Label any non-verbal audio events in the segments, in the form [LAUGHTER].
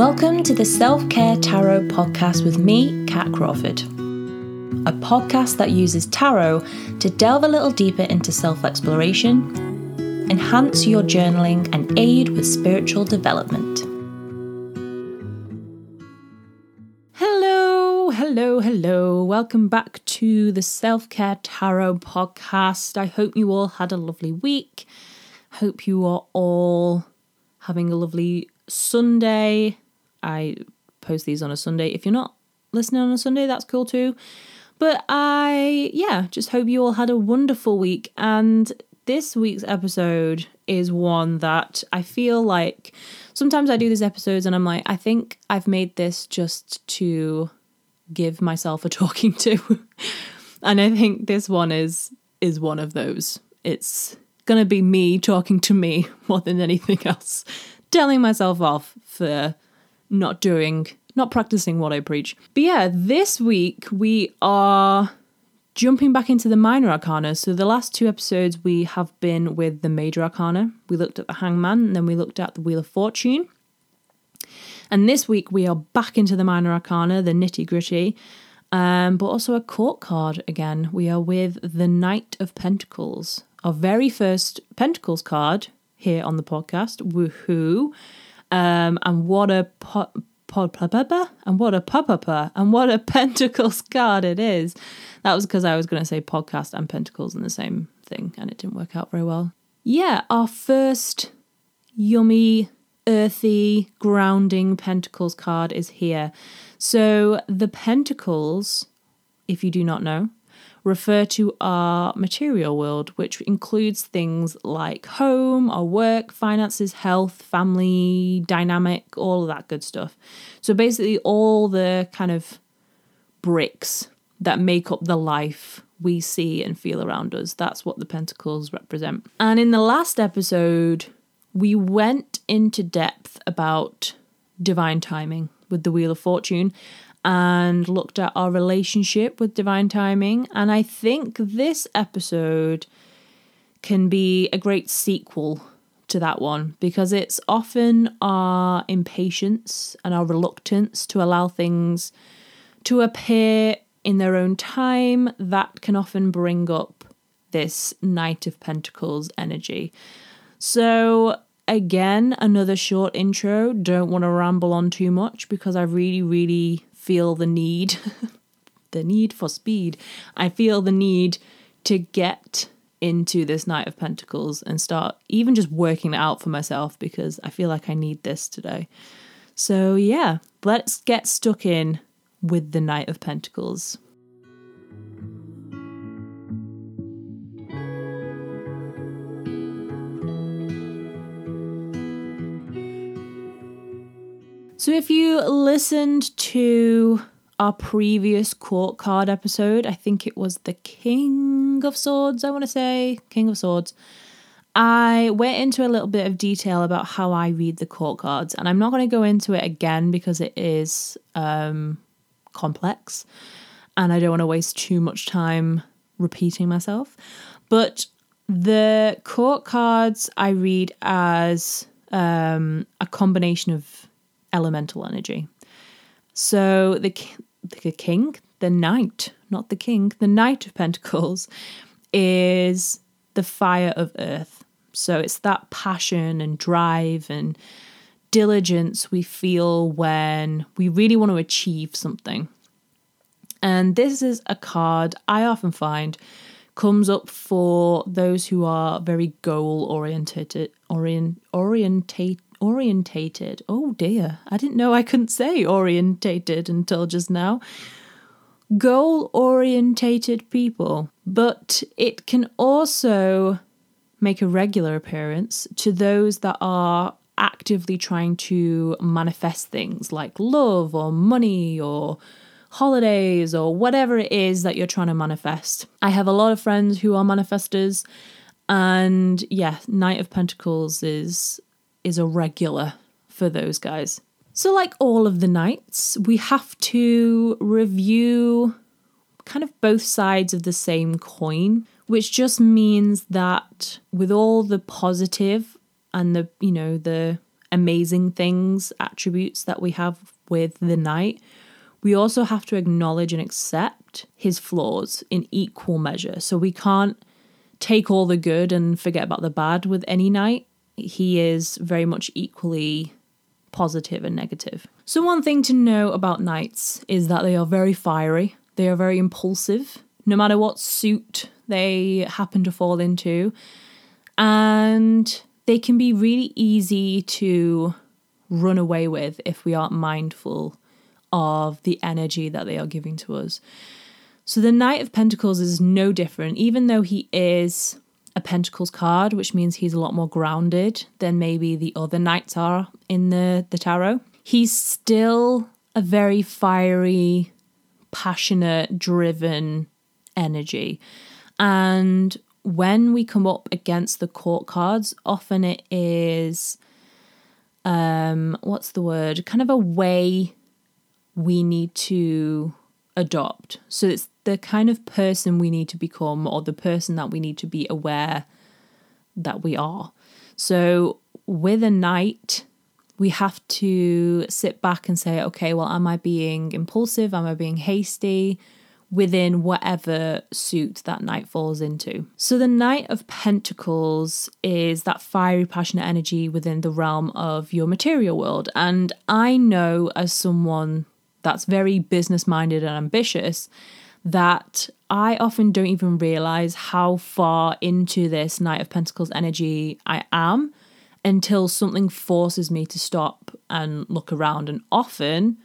Welcome to the Self Care Tarot podcast with me, Cat Crawford. A podcast that uses tarot to delve a little deeper into self exploration, enhance your journaling, and aid with spiritual development. Hello, hello, hello. Welcome back to the Self Care Tarot podcast. I hope you all had a lovely week. Hope you are all having a lovely Sunday. I post these on a Sunday. If you're not listening on a Sunday, that's cool too. But I, yeah, just hope you all had a wonderful week. And this week's episode is one that I feel like sometimes I do these episodes and I'm like, I think I've made this just to give myself a [LAUGHS] talking to. and I think this one is is one of those. It's gonna be me talking to me [LAUGHS] more than anything else telling myself off for not doing, not practicing what I preach. But yeah, this week we are jumping back into the minor arcana. So the last two episodes we have been with the major arcana. We looked at the hangman and then we looked at the wheel of fortune. And this week we are back into the minor arcana, the nitty gritty, um, but also a court card again. We are with the Knight of Pentacles, our very first Pentacles card, here on the podcast. Woohoo! Um, and what a po- pod and what a papa and what a [LAUGHS] pentacles card it is. That was because I was going to say podcast and pentacles in the same thing, and it didn't work out very well. Yeah, our first yummy, earthy, grounding pentacles card is here. So the pentacles, if you do not know, refer to our material world, which includes things like home, our work, finances, health, family, dynamic, all of that good stuff. So basically, all the kind of bricks that make up the life we see and feel around us. That's what the pentacles represent. And in the last episode, we went into depth about divine timing with the Wheel of Fortune and looked at our relationship with divine timing. And I think this episode can be a great sequel to that one because it's often our impatience and our reluctance to allow things to appear in their own time that can often bring up this Knight of Pentacles energy. So, again, another short intro. Don't want to ramble on too much because I really, really feel the need, [LAUGHS] the need for speed. I feel the need to get into this Knight of Pentacles and start even just working it out for myself because I feel like I need this today. So, yeah, let's get stuck in with the Knight of Pentacles. So, if you listened to our previous court card episode, I think it was the King of Swords, I want to say, King of Swords. I went into a little bit of detail about how I read the court cards, and I'm not going to go into it again because it is um, complex and I don't want to waste too much time repeating myself. But the court cards I read as um, a combination of elemental energy. So the, the king, the knight, not the king, the knight of pentacles is the fire of earth. So it's that passion and drive and diligence we feel when we really want to achieve something. And this is a card I often find comes up for those who are very goal orientated orient orientate orientated. Oh dear, I didn't know I couldn't say orientated until just now. Goal orientated people, but it can also make a regular appearance to those that are actively trying to manifest things like love or money or holidays or whatever it is that you're trying to manifest. I have a lot of friends who are manifestors and yeah, Knight of Pentacles is is a regular for those guys. So, like all of the knights, we have to review kind of both sides of the same coin, which just means that with all the positive and the, you know, the amazing things, attributes that we have with the knight, we also have to acknowledge and accept his flaws in equal measure. So we can't take all the good and forget about the bad with any knight. He is very much equally positive and negative. So, one thing to know about knights is that they are very fiery, they are very impulsive, no matter what suit they happen to fall into. And they can be really easy to run away with if we aren't mindful of the energy that they are giving to us. So the Knight of Pentacles is no different, even though he is a Pentacles card, which means he's a lot more grounded than maybe the other knights are in the, the tarot. He's still a very fiery, passionate, driven energy. And when we come up against the court cards, often it is um what's the word? Kind of a way we need to adopt. So it's the kind of person we need to become or the person that we need to be aware that we are. So with a knight, we have to sit back and say, okay, well, am I being impulsive? Am I being hasty? within whatever suit that knight falls into. So, the Knight of Pentacles is that fiery, passionate energy within the realm of your material world. And I know, as someone that's very business minded and ambitious, that I often don't even realize how far into this Knight of Pentacles energy I am until something forces me to stop and look around. And often,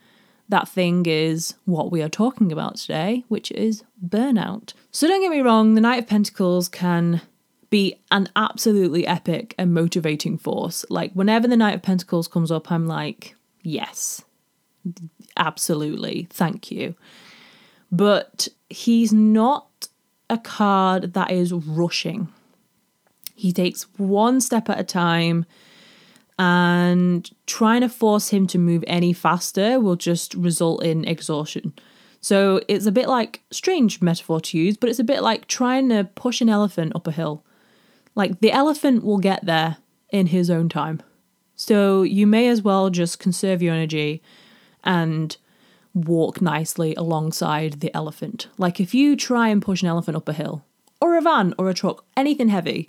that thing is what we are talking about today, which is burnout. So don't get me wrong, the Knight of Pentacles can be an absolutely epic and motivating force. Like, whenever the Knight of Pentacles comes up, I'm like, yes, absolutely, thank you. But he's not a card that is rushing. He takes one step at a time and trying to force him to move any faster will just result in exhaustion. So it's a bit like strange metaphor to use, but it's a bit like trying to push an elephant up a hill. Like the elephant will get there in his own time. So you may as well just conserve your energy and walk nicely alongside the elephant. Like if you try and push an elephant up a hill, or a van, or a truck, anything heavy,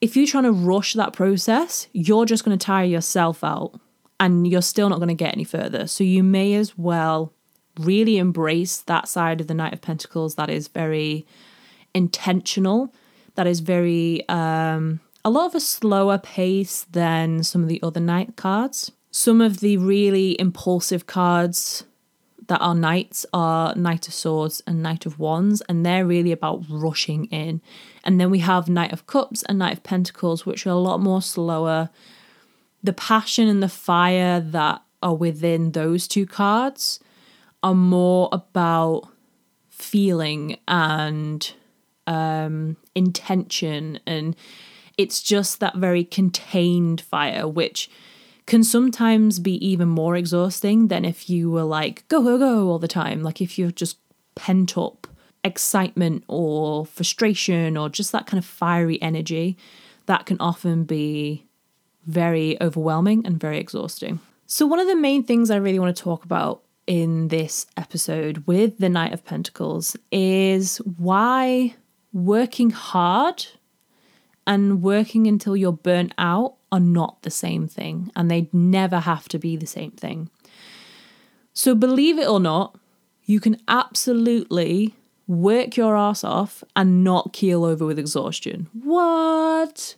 if you're trying to rush that process, you're just going to tire yourself out and you're still not going to get any further. So you may as well really embrace that side of the Knight of Pentacles that is very intentional, that is very, um, a lot of a slower pace than some of the other Knight cards. Some of the really impulsive cards that are knights are Knight of Swords and Knight of Wands, and they're really about rushing in. And then we have Knight of Cups and Knight of Pentacles, which are a lot more slower. The passion and the fire that are within those two cards are more about feeling and um, intention, and it's just that very contained fire, which can sometimes be even more exhausting than if you were like, go, go, go all the time. Like if you're just pent up excitement or frustration or just that kind of fiery energy, that can often be very overwhelming and very exhausting. So, one of the main things I really want to talk about in this episode with the Knight of Pentacles is why working hard and working until you're burnt out are not the same thing and they never have to be the same thing. So, believe it or not, you can absolutely work your ass off and not keel over with exhaustion. What?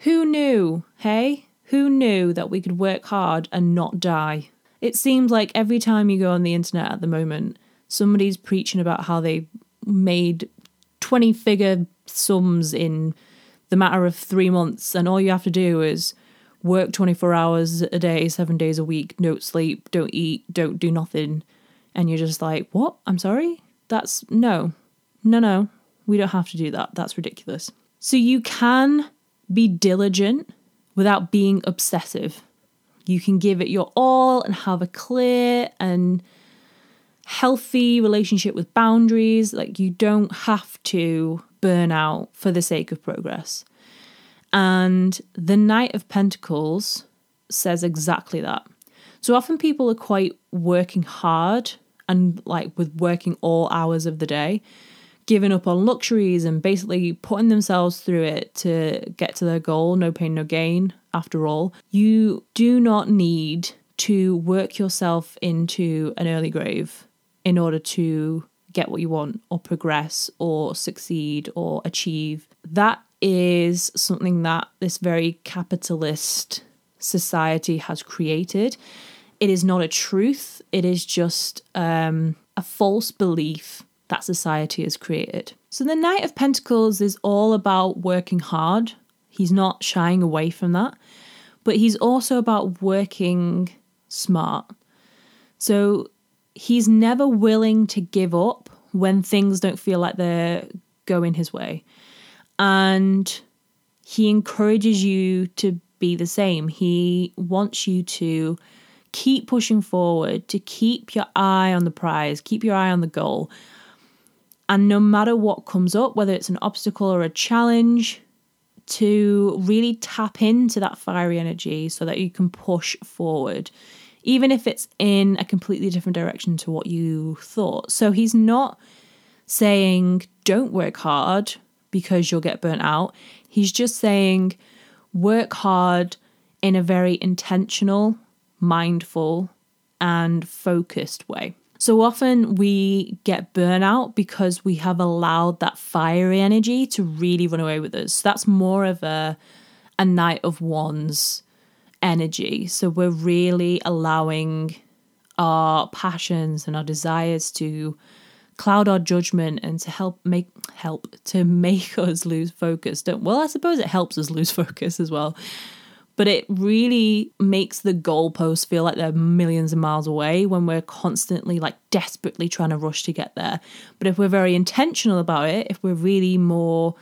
Who knew? Hey? Who knew that we could work hard and not die? It seems like every time you go on the internet at the moment, somebody's preaching about how they made 20 figure sums in the matter of three months, and all you have to do is work 24 hours a day, seven days a week, don't sleep, don't eat, don't do nothing. And you're just like, what? I'm sorry? That's no, no, no. We don't have to do that. That's ridiculous. So you can be diligent without being obsessive. You can give it your all and have a clear and healthy relationship with boundaries. Like you don't have to burn out for the sake of progress. And the Knight of Pentacles says exactly that. So often people are quite working hard and like with working all hours of the day, giving up on luxuries and basically putting themselves through it to get to their goal, no pain, no gain, after all. You do not need to work yourself into an early grave in order to get what you want or progress or succeed or achieve. That is something that this very capitalist society has created. It is not a truth, it is just um, a false belief that society has created. So, the Knight of Pentacles is all about working hard. He's not shying away from that, but he's also about working smart. So, he's never willing to give up when things don't feel like they're going his way. And he encourages you to be the same. He wants you to keep pushing forward, to keep your eye on the prize, keep your eye on the goal. And no matter what comes up, whether it's an obstacle or a challenge, to really tap into that fiery energy so that you can push forward, even if it's in a completely different direction to what you thought. So he's not saying, don't work hard because you'll get burnt out. He's just saying, work hard in a very intentional, mindful, and focused way. So often we get burnout because we have allowed that fiery energy to really run away with us. So that's more of a a Knight of Wands energy. So we're really allowing our passions and our desires to cloud our judgment and to help make help to [LAUGHS] make us lose focus. Don't well, I suppose it helps us lose [LAUGHS] focus as well. But it really makes the goalposts feel like they're millions of miles away when we're constantly like desperately trying to rush to get there. But if we're very intentional about it, if we're really more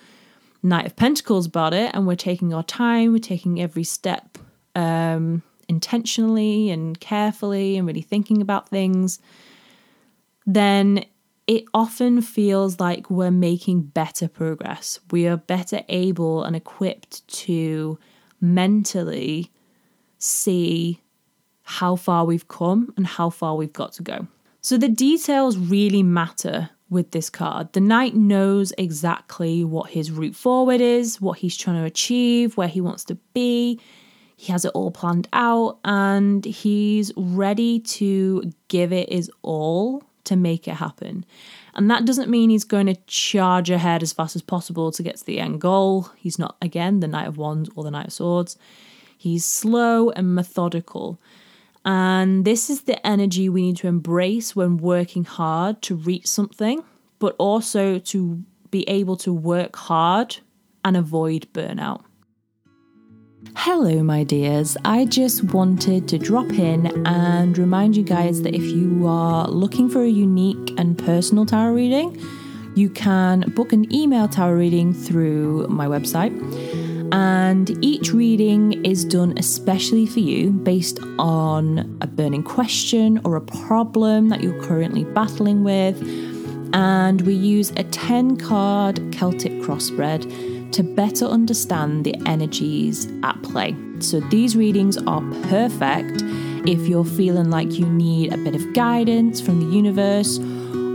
Knight of Pentacles about it and we're taking our time, we're taking every step um, intentionally and carefully and really thinking about things, then it often feels like we're making better progress. We are better able and equipped to mentally see how far we've come and how far we've got to go. So the details really matter with this card. The knight knows exactly what his route forward is, what he's trying to achieve, where he wants to be. He has it all planned out and he's ready to give it his all to make it happen. And that doesn't mean he's going to charge ahead as fast as possible to get to the end goal. He's not, again, the Knight of Wands or the Knight of Swords. He's slow and methodical. And this is the energy we need to embrace when working hard to reach something, but also to be able to work hard and avoid burnout. Hello, my dears. I just wanted to drop in and remind you guys that if you are looking for a unique and personal tarot reading, you can book an email tarot reading through my website. And each reading is done especially for you based on a burning question or a problem that you're currently battling with. And we use a 10 card Celtic crossspread to better understand the energies at play. So these readings are perfect if you're feeling like you need a bit of guidance from the universe,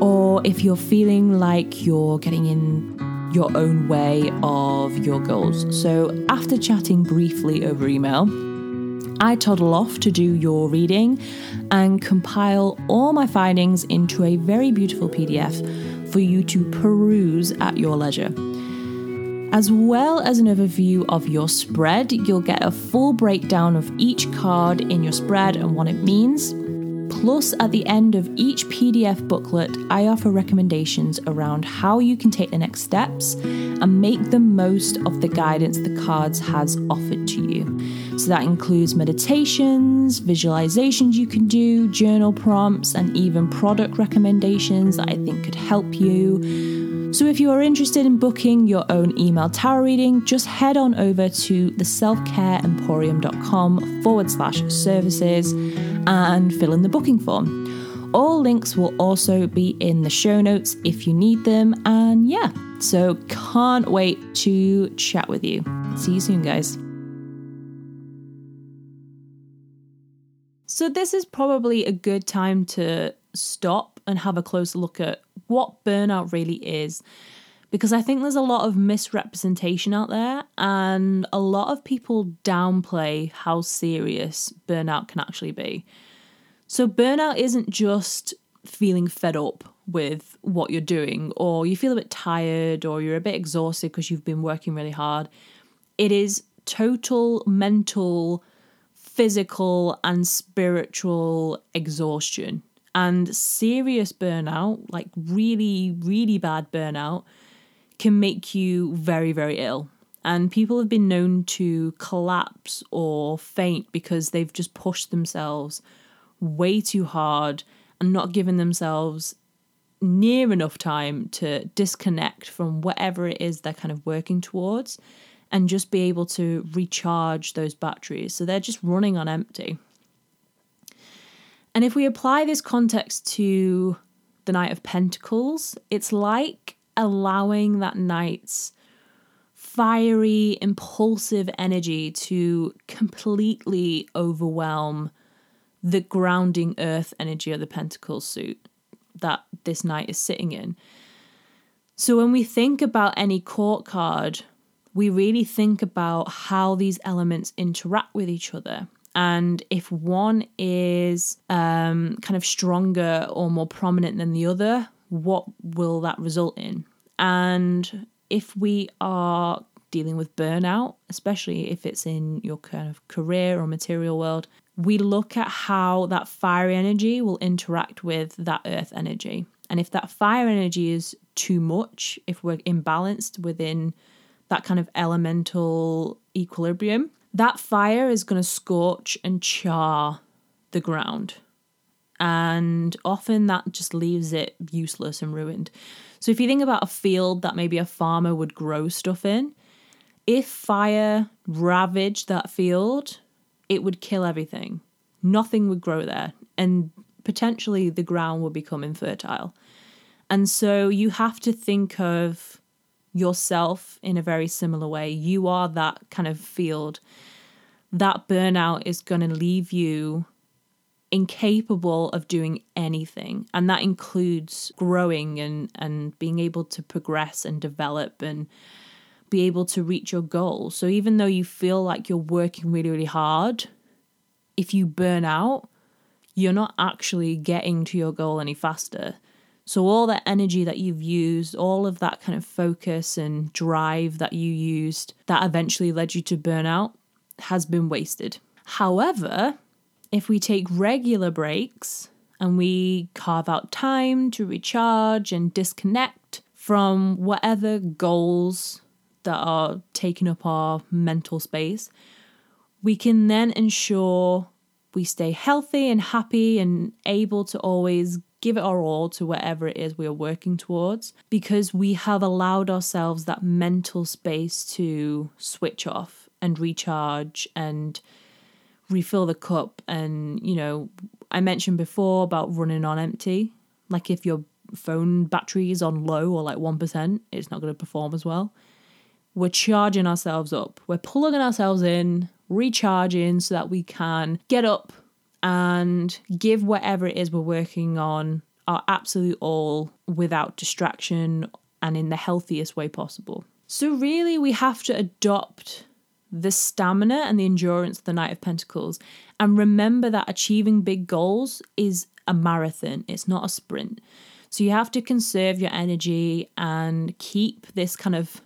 or if you're feeling like you're getting in your own way of your goals. So, after chatting briefly over email, I toddle off to do your reading and compile all my findings into a very beautiful PDF for you to peruse at your leisure. As well as an overview of your spread, you'll get a full breakdown of each card in your spread and what it means. Plus, at the end of each PDF booklet, I offer recommendations around how you can take the next steps and make the most of the guidance the cards has offered to you. So that includes meditations, visualizations you can do, journal prompts, and even product recommendations that I think could help you so if you are interested in booking your own email tarot reading, just head on over to theselfcareemporium.com forward slash services and fill in the booking form. All links will also be in the show notes if you need them. And yeah, so can't wait to chat with you. See you soon, guys. So, this is probably a good time to stop and have a closer look at what burnout really is. Because I think there's a lot of misrepresentation out there, and a lot of people downplay how serious burnout can actually be. So, burnout isn't just feeling fed up with what you're doing, or you feel a bit tired, or you're a bit exhausted because you've been working really hard. It is total mental, physical, and spiritual exhaustion. And serious burnout, like really, really bad burnout, can make you very, very ill. And people have been known to collapse or faint because they've just pushed themselves way too hard and not given themselves near enough time to disconnect from whatever it is they're kind of working towards and just be able to recharge those batteries. So they're just running on empty. And if we apply this context to the Knight of Pentacles, it's like allowing that knight's fiery, impulsive energy to completely overwhelm the grounding earth energy of the Pentacles suit that this knight is sitting in. So when we think about any court card, we really think about how these elements interact with each other. And if one is um, kind of stronger or more prominent than the other, what will that result in? And if we are dealing with burnout, especially if it's in your kind of career or material world, we look at how that fire energy will interact with that earth energy. And if that fire energy is too much, if we're imbalanced within that kind of elemental equilibrium, that fire is going to scorch and char the ground. And often that just leaves it useless and ruined. So if you think about a field that maybe a farmer would grow stuff in, if fire ravaged that field, it would kill everything. Nothing would grow there, and potentially the ground would become infertile. And so you have to think of yourself in a very similar way. You are that kind of field. That burnout is going to leave you incapable of doing anything. And that includes growing and, and being able to progress and develop and be able to reach your goals. So even though you feel like you're working really, really hard, if you burn out, you're not actually getting to your goal any faster. So, all that energy that you've used, all of that kind of focus and drive that you used that eventually led you to burnout has been wasted. However, if we take regular breaks and we carve out time to recharge and disconnect from whatever goals that are taking up our mental space, we can then ensure we stay healthy and happy and able to always give it our all to whatever it is we are working towards because we have allowed ourselves that mental space to switch off and recharge and refill the cup. And, you know, I mentioned before about running on empty. Like if your phone battery is on low or like 1%, it's not going to perform as well. We're charging ourselves up, we're plugging ourselves in, recharging so that we can get up and give whatever it is we're working on our absolute all without distraction and in the healthiest way possible. So, really, we have to adopt the stamina and the endurance of the Knight of Pentacles and remember that achieving big goals is a marathon, it's not a sprint. So, you have to conserve your energy and keep this kind of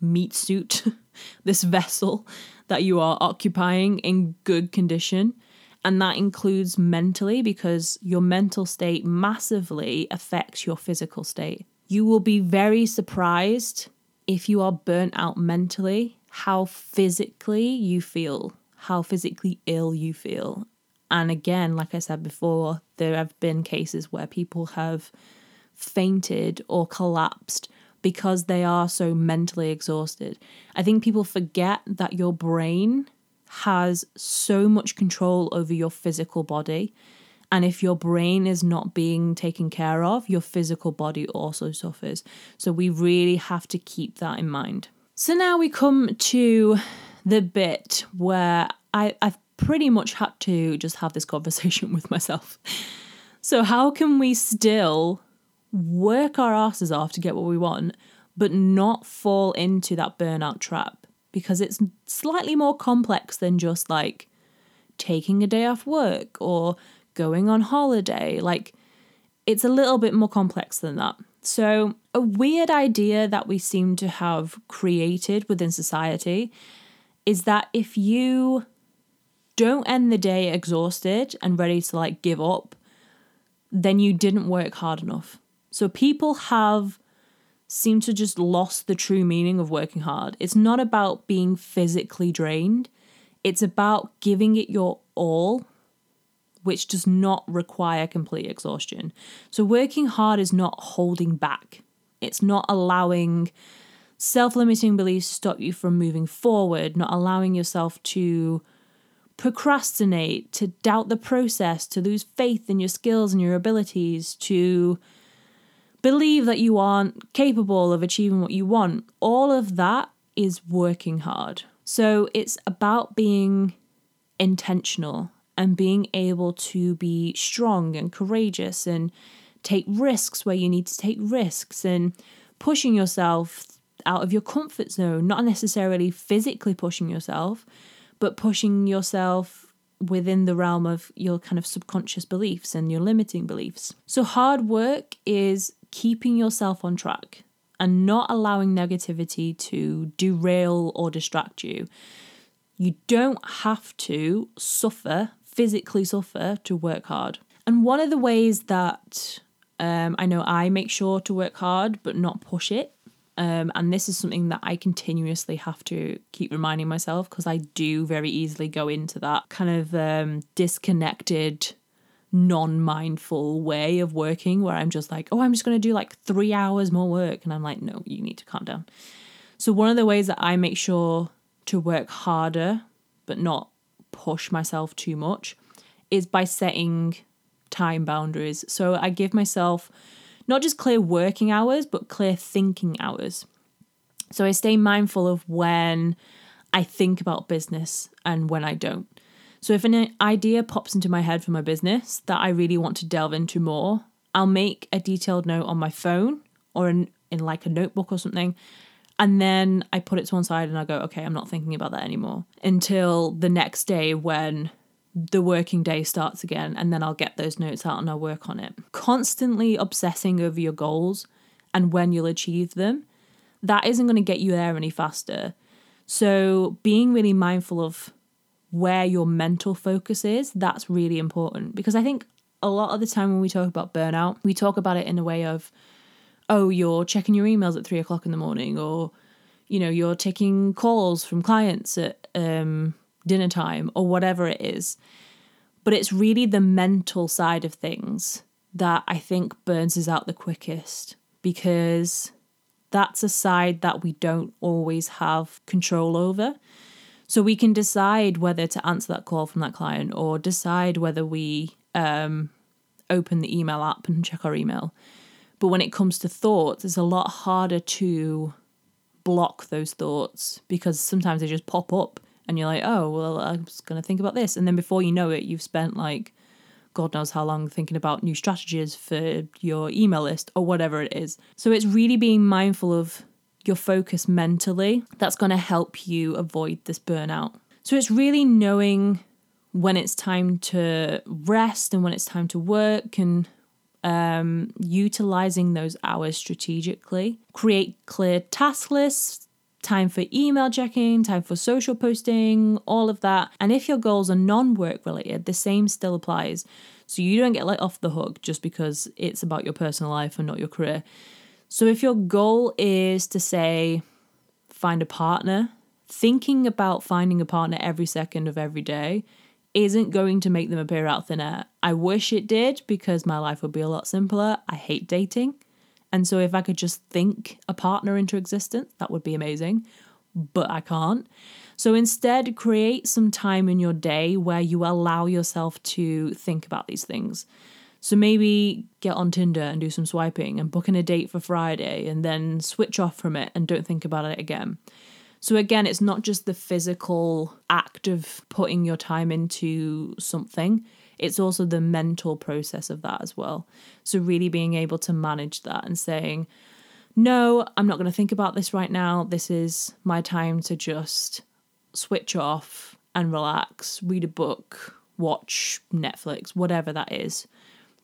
meat suit, [LAUGHS] this vessel that you are occupying in good condition and that includes mentally because your mental state massively affects your physical state. You will be very surprised if you are burnt out mentally, how physically you feel, how physically ill you feel. And again, like I said before, there have been cases where people have fainted or collapsed because they are so mentally exhausted. I think people forget that your brain has so much control over your physical body. And if your brain is not being taken care of, your physical body also suffers. So we really have to keep that in mind. So now we come to the bit where I, I've pretty much had to just have this conversation [LAUGHS] with myself. So, how can we still work our asses off to get what we want, but not fall into that burnout trap? Because it's slightly more complex than just like taking a day off work or going on holiday. Like, it's a little bit more complex than that. So, a weird idea that we seem to have created within society is that if you don't end the day exhausted and ready to like give up, then you didn't work hard enough. So, people have seemed to just lost the true meaning of working hard. It's not about being physically drained, it's about giving it your all which does not require complete exhaustion. So, working hard is not holding back, it's not allowing self limiting beliefs stop you from moving forward, not allowing yourself to procrastinate, to doubt the process, to lose faith in your skills and your abilities, to believe that you aren't capable of achieving what you want. All of that is working hard. So, it's about being intentional and being able to be strong and courageous and take risks where you need to take risks and pushing yourself out of your comfort zone, not necessarily physically pushing yourself, but pushing yourself within the realm of your kind of subconscious beliefs and your limiting beliefs. So, hard work is keeping yourself on track and not allowing negativity to derail or distract you. You don't have to suffer physically suffer to work hard. And one of the ways that um, I know I make sure to work hard but not push it, um, and this is something that I continuously have to keep reminding myself because I do very easily go into that kind of um, disconnected, non mindful way of working where I'm just like, oh, I'm just going to do like three hours more work. And I'm like, no, you need to calm down. So, one of the ways that I make sure to work harder but not push myself too much is by setting time boundaries. So I give myself not just clear working hours, but clear thinking hours. So I stay mindful of when I think about business and when I don't. So if an idea pops into my head for my business that I really want to delve into more, I'll make a detailed note on my phone or in, in like a notebook or something and then I put it to one side and I go, okay, I'm not thinking about that anymore until the next day when the working day starts again. And then I'll get those notes out and I'll work on it. Constantly obsessing over your goals and when you'll achieve them, that isn't going to get you there any faster. So being really mindful of where your mental focus is, that's really important because I think a lot of the time when we talk about burnout, we talk about it in a way of, oh, you're checking your emails at three o'clock in the morning, or, you know, you're taking calls from clients at um, dinner time, or whatever it is. But it's really the mental side of things that I think burns us out the quickest because that's a side that we don't always have control over. So we can decide whether to answer that call from that client or decide whether we um, open the email app and check our email. But when it comes to thoughts, it's a lot harder to block those thoughts because sometimes they just pop up and you're like, oh, well, I was going to think about this. And then before you know it, you've spent like God knows how long thinking about new strategies for your email list or whatever it is. So it's really being mindful of your focus mentally that's going to help you avoid this burnout. So it's really knowing when it's time to rest and when it's time to work and um, utilizing those hours strategically. Create clear task lists, time for email checking, time for social posting, all of that. And if your goals are non work related, the same still applies. So you don't get let off the hook just because it's about your personal life and not your career. So if your goal is to say, find a partner, thinking about finding a partner every second of every day isn't going to make them appear out thin air. I wish it did because my life would be a lot simpler. I hate dating. And so if I could just think a partner into existence, that would be amazing. But I can't. So instead, create some time in your day where you allow yourself to think about these things. So maybe get on Tinder and do some swiping and book in a date for Friday and then switch off from it and don't think about it again. So, again, it's not just the physical act of putting your time into something, it's also the mental process of that as well. So, really being able to manage that and saying, no, I'm not going to think about this right now. This is my time to just switch off and relax, read a book, watch Netflix, whatever that is.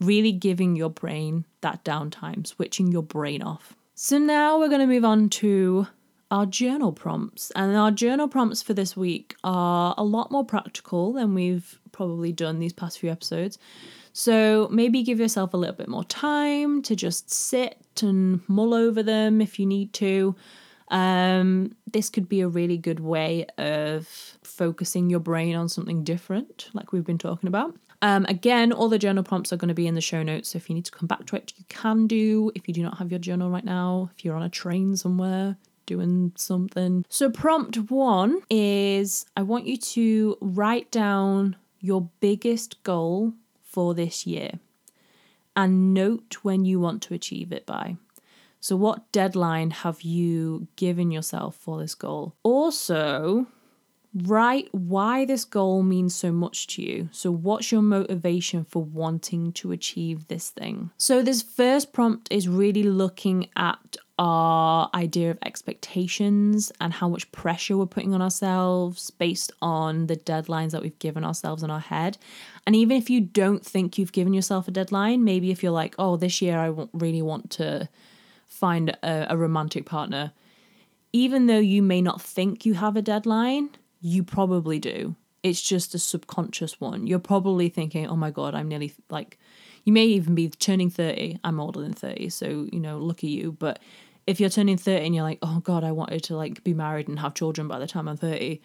Really giving your brain that downtime, switching your brain off. So now we're going to move on to our journal prompts. And our journal prompts for this week are a lot more practical than we've probably done these past few episodes. So maybe give yourself a little bit more time to just sit and mull over them if you need to. Um, this could be a really good way of focusing your brain on something different, like we've been talking about. Um, again, all the journal prompts are going to be in the show notes. So if you need to come back to it, you can do. If you do not have your journal right now, if you're on a train somewhere, doing something. So, prompt one is I want you to write down your biggest goal for this year and note when you want to achieve it by. So, what deadline have you given yourself for this goal? Also, write why this goal means so much to you. So, what's your motivation for wanting to achieve this thing? So, this first prompt is really looking at our idea of expectations and how much pressure we're putting on ourselves based on the deadlines that we've given ourselves in our head. And even if you don't think you've given yourself a deadline, maybe if you're like, oh, this year I really want to find a, a romantic partner, even though you may not think you have a deadline, you probably do. It's just a subconscious one. You're probably thinking, oh my God, I'm nearly like, you may even be turning 30. I'm older than 30, so, you know, look at you. But if you're turning 30 and you're like, oh God, I wanted to like be married and have children by the time I'm 30,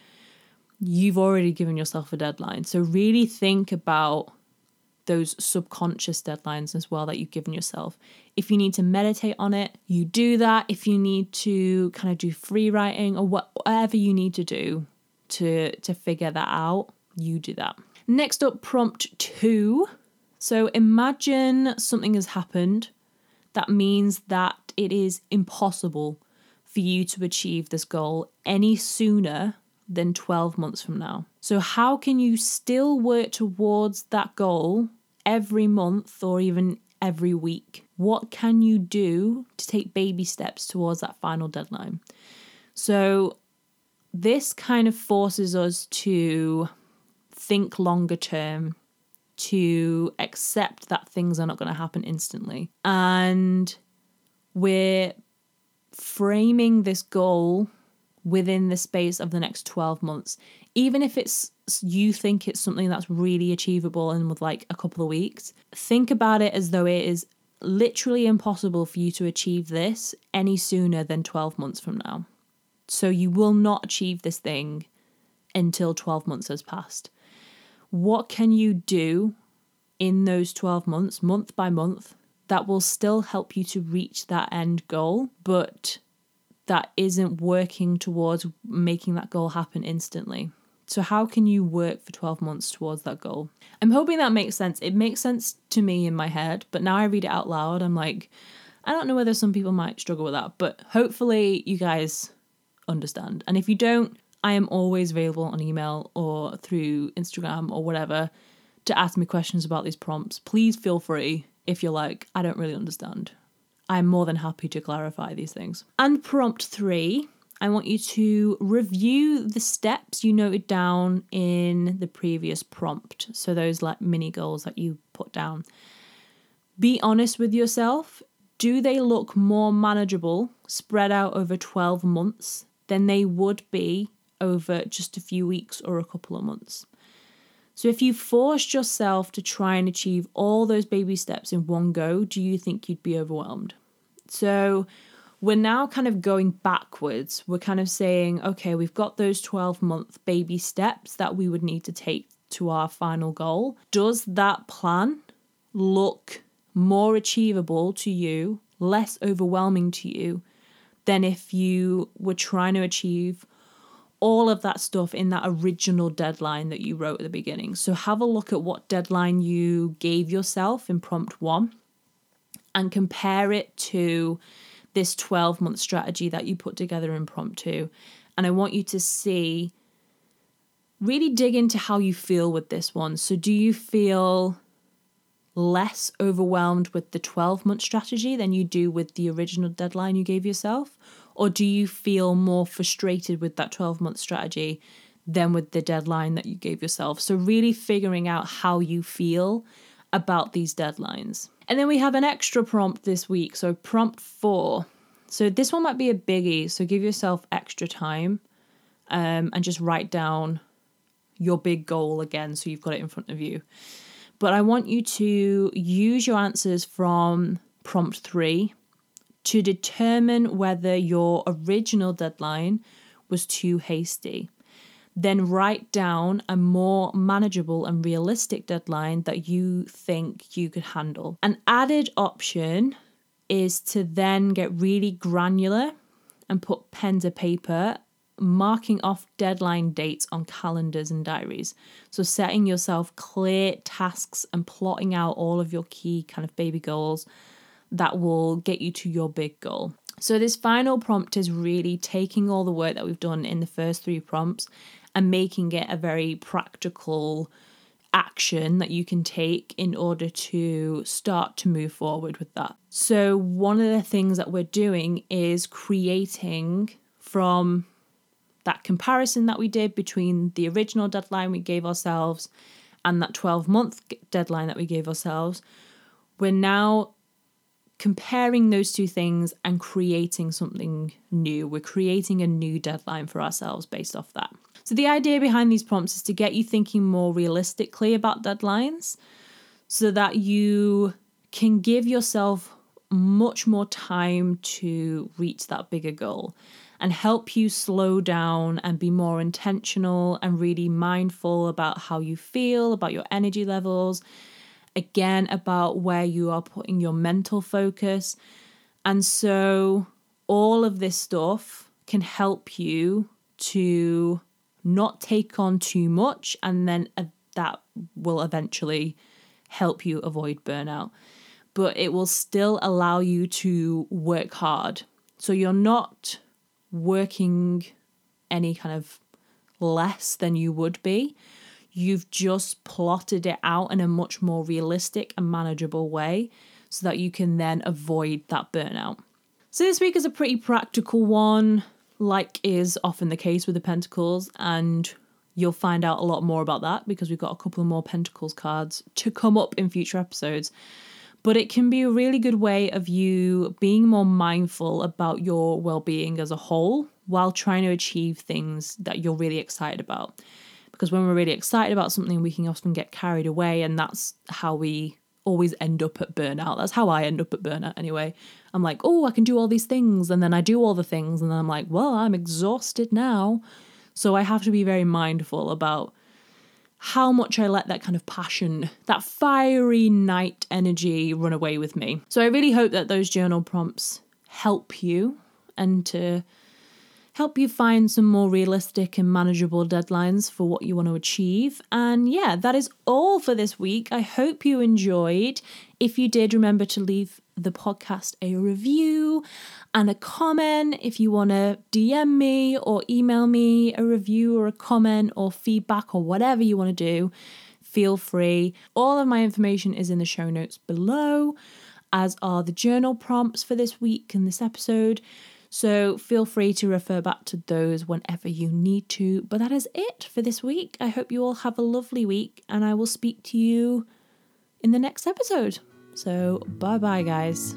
you've already given yourself a deadline. So really think about those subconscious deadlines as well that you've given yourself. If you need to meditate on it, you do that. If you need to kind of do free writing or whatever you need to do to to figure that out, you do that. Next up prompt 2. So imagine something has happened that means that it is impossible for you to achieve this goal any sooner than 12 months from now. So, how can you still work towards that goal every month or even every week? What can you do to take baby steps towards that final deadline? So, this kind of forces us to think longer term, to accept that things are not going to happen instantly. And we're framing this goal within the space of the next 12 months even if it's you think it's something that's really achievable and with like a couple of weeks. Think about it as though it is literally impossible for you to achieve this any sooner than 12 months from now. So you will not achieve this thing until 12 months has passed what can you do in those 12 months month by month that will still help you to reach that end goal, but that isn't working towards making that goal happen instantly. So, how can you work for 12 months towards that goal? I'm hoping that makes sense. It makes sense to me in my head, but now I read it out loud. I'm like, I don't know whether some people might struggle with that, but hopefully you guys understand. And if you don't, I am always available on email or through Instagram or whatever to ask me questions about these prompts. Please feel free if you're like, I don't really understand. I'm more than happy to clarify these things. And prompt three, I want you to review the steps you noted down in the previous prompt. So, those like mini goals that you put down. Be honest with yourself. Do they look more manageable spread out over 12 months than they would be over just a few weeks or a couple of months? So, if you forced yourself to try and achieve all those baby steps in one go, do you think you'd be overwhelmed? So, we're now kind of going backwards. We're kind of saying, okay, we've got those 12 month baby steps that we would need to take to our final goal. Does that plan look more achievable to you, less overwhelming to you, than if you were trying to achieve all of that stuff in that original deadline that you wrote at the beginning. So have a look at what deadline you gave yourself in prompt one and compare it to this 12 month strategy that you put together in prompt two And I want you to see, really dig into how you feel with this one. So, do you feel less overwhelmed with the 12 month strategy than you do with the original deadline you gave yourself? Or do you feel more frustrated with that 12 month strategy than with the deadline that you gave yourself? So, really figuring out how you feel about these deadlines. And then we have an extra prompt this week. So, prompt four. So, this one might be a biggie. So, give yourself extra time um, and just write down your big goal again so you've got it in front of you. But I want you to use your answers from prompt three to determine whether your original deadline was too hasty. Then write down a more manageable and realistic deadline that you think you could handle. An added option is to then get really granular and put pen to paper, marking off deadline dates on calendars and diaries. So, setting yourself clear tasks and plotting out all of your key kind of baby goals that will get you to your big goal. So, this final prompt is really taking all the work that we've done in the first three prompts and making it a very practical action that you can take in order to start to move forward with that. So, one of the things that we're doing is creating from that comparison that we did between the original deadline we gave ourselves and that 12 month deadline that we gave ourselves. We're now comparing those two things and creating something new. We're creating a new deadline for ourselves based off that. So, the idea behind these prompts is to get you thinking more realistically about deadlines so that you can give yourself much more time to reach that bigger goal and help you slow down and be more intentional and really mindful about how you feel, about your energy levels, again about where you are putting your mental focus. And so, all of this stuff can help you to not take on too much, and then uh, that will eventually help you avoid burnout. But it will still allow you to work hard. So, you're not working any kind of less than you would be You've just plotted it out in a much more realistic and manageable way so that you can then avoid that burnout. So, this week is a pretty practical one, like is often the case with the Pentacles, and you'll find out a lot more about that because we've got a couple of more Pentacles cards to come up in future episodes. But it can be a really good way of you being more mindful about your well being as a whole while trying to achieve things that you're really excited about because when we're really excited about something, we can often get carried away, and that's how we always end up at burnout. That's how I end up at burnout anyway. I'm like, oh, I can do all these things, and then I do all the things, and then I'm like, well, I'm exhausted now. So I have to be very mindful about how much I let that kind of passion, that fiery knight energy run away with me. So I really hope that those journal prompts help you and to help you find some more realistic and manageable deadlines for what you want to achieve. And yeah, that is all for this week. I hope you enjoyed. If you did, remember to leave the podcast a review and a comment. If you want to DM me or email me a review or a comment or feedback or whatever you want to do, feel free. All of my information is in the show notes below, as are the journal prompts for this week and this episode. So feel free to refer back to those whenever you need to. But that is it for this week. I hope you all have a lovely week and I will speak to you in the next episode. So bye bye, guys.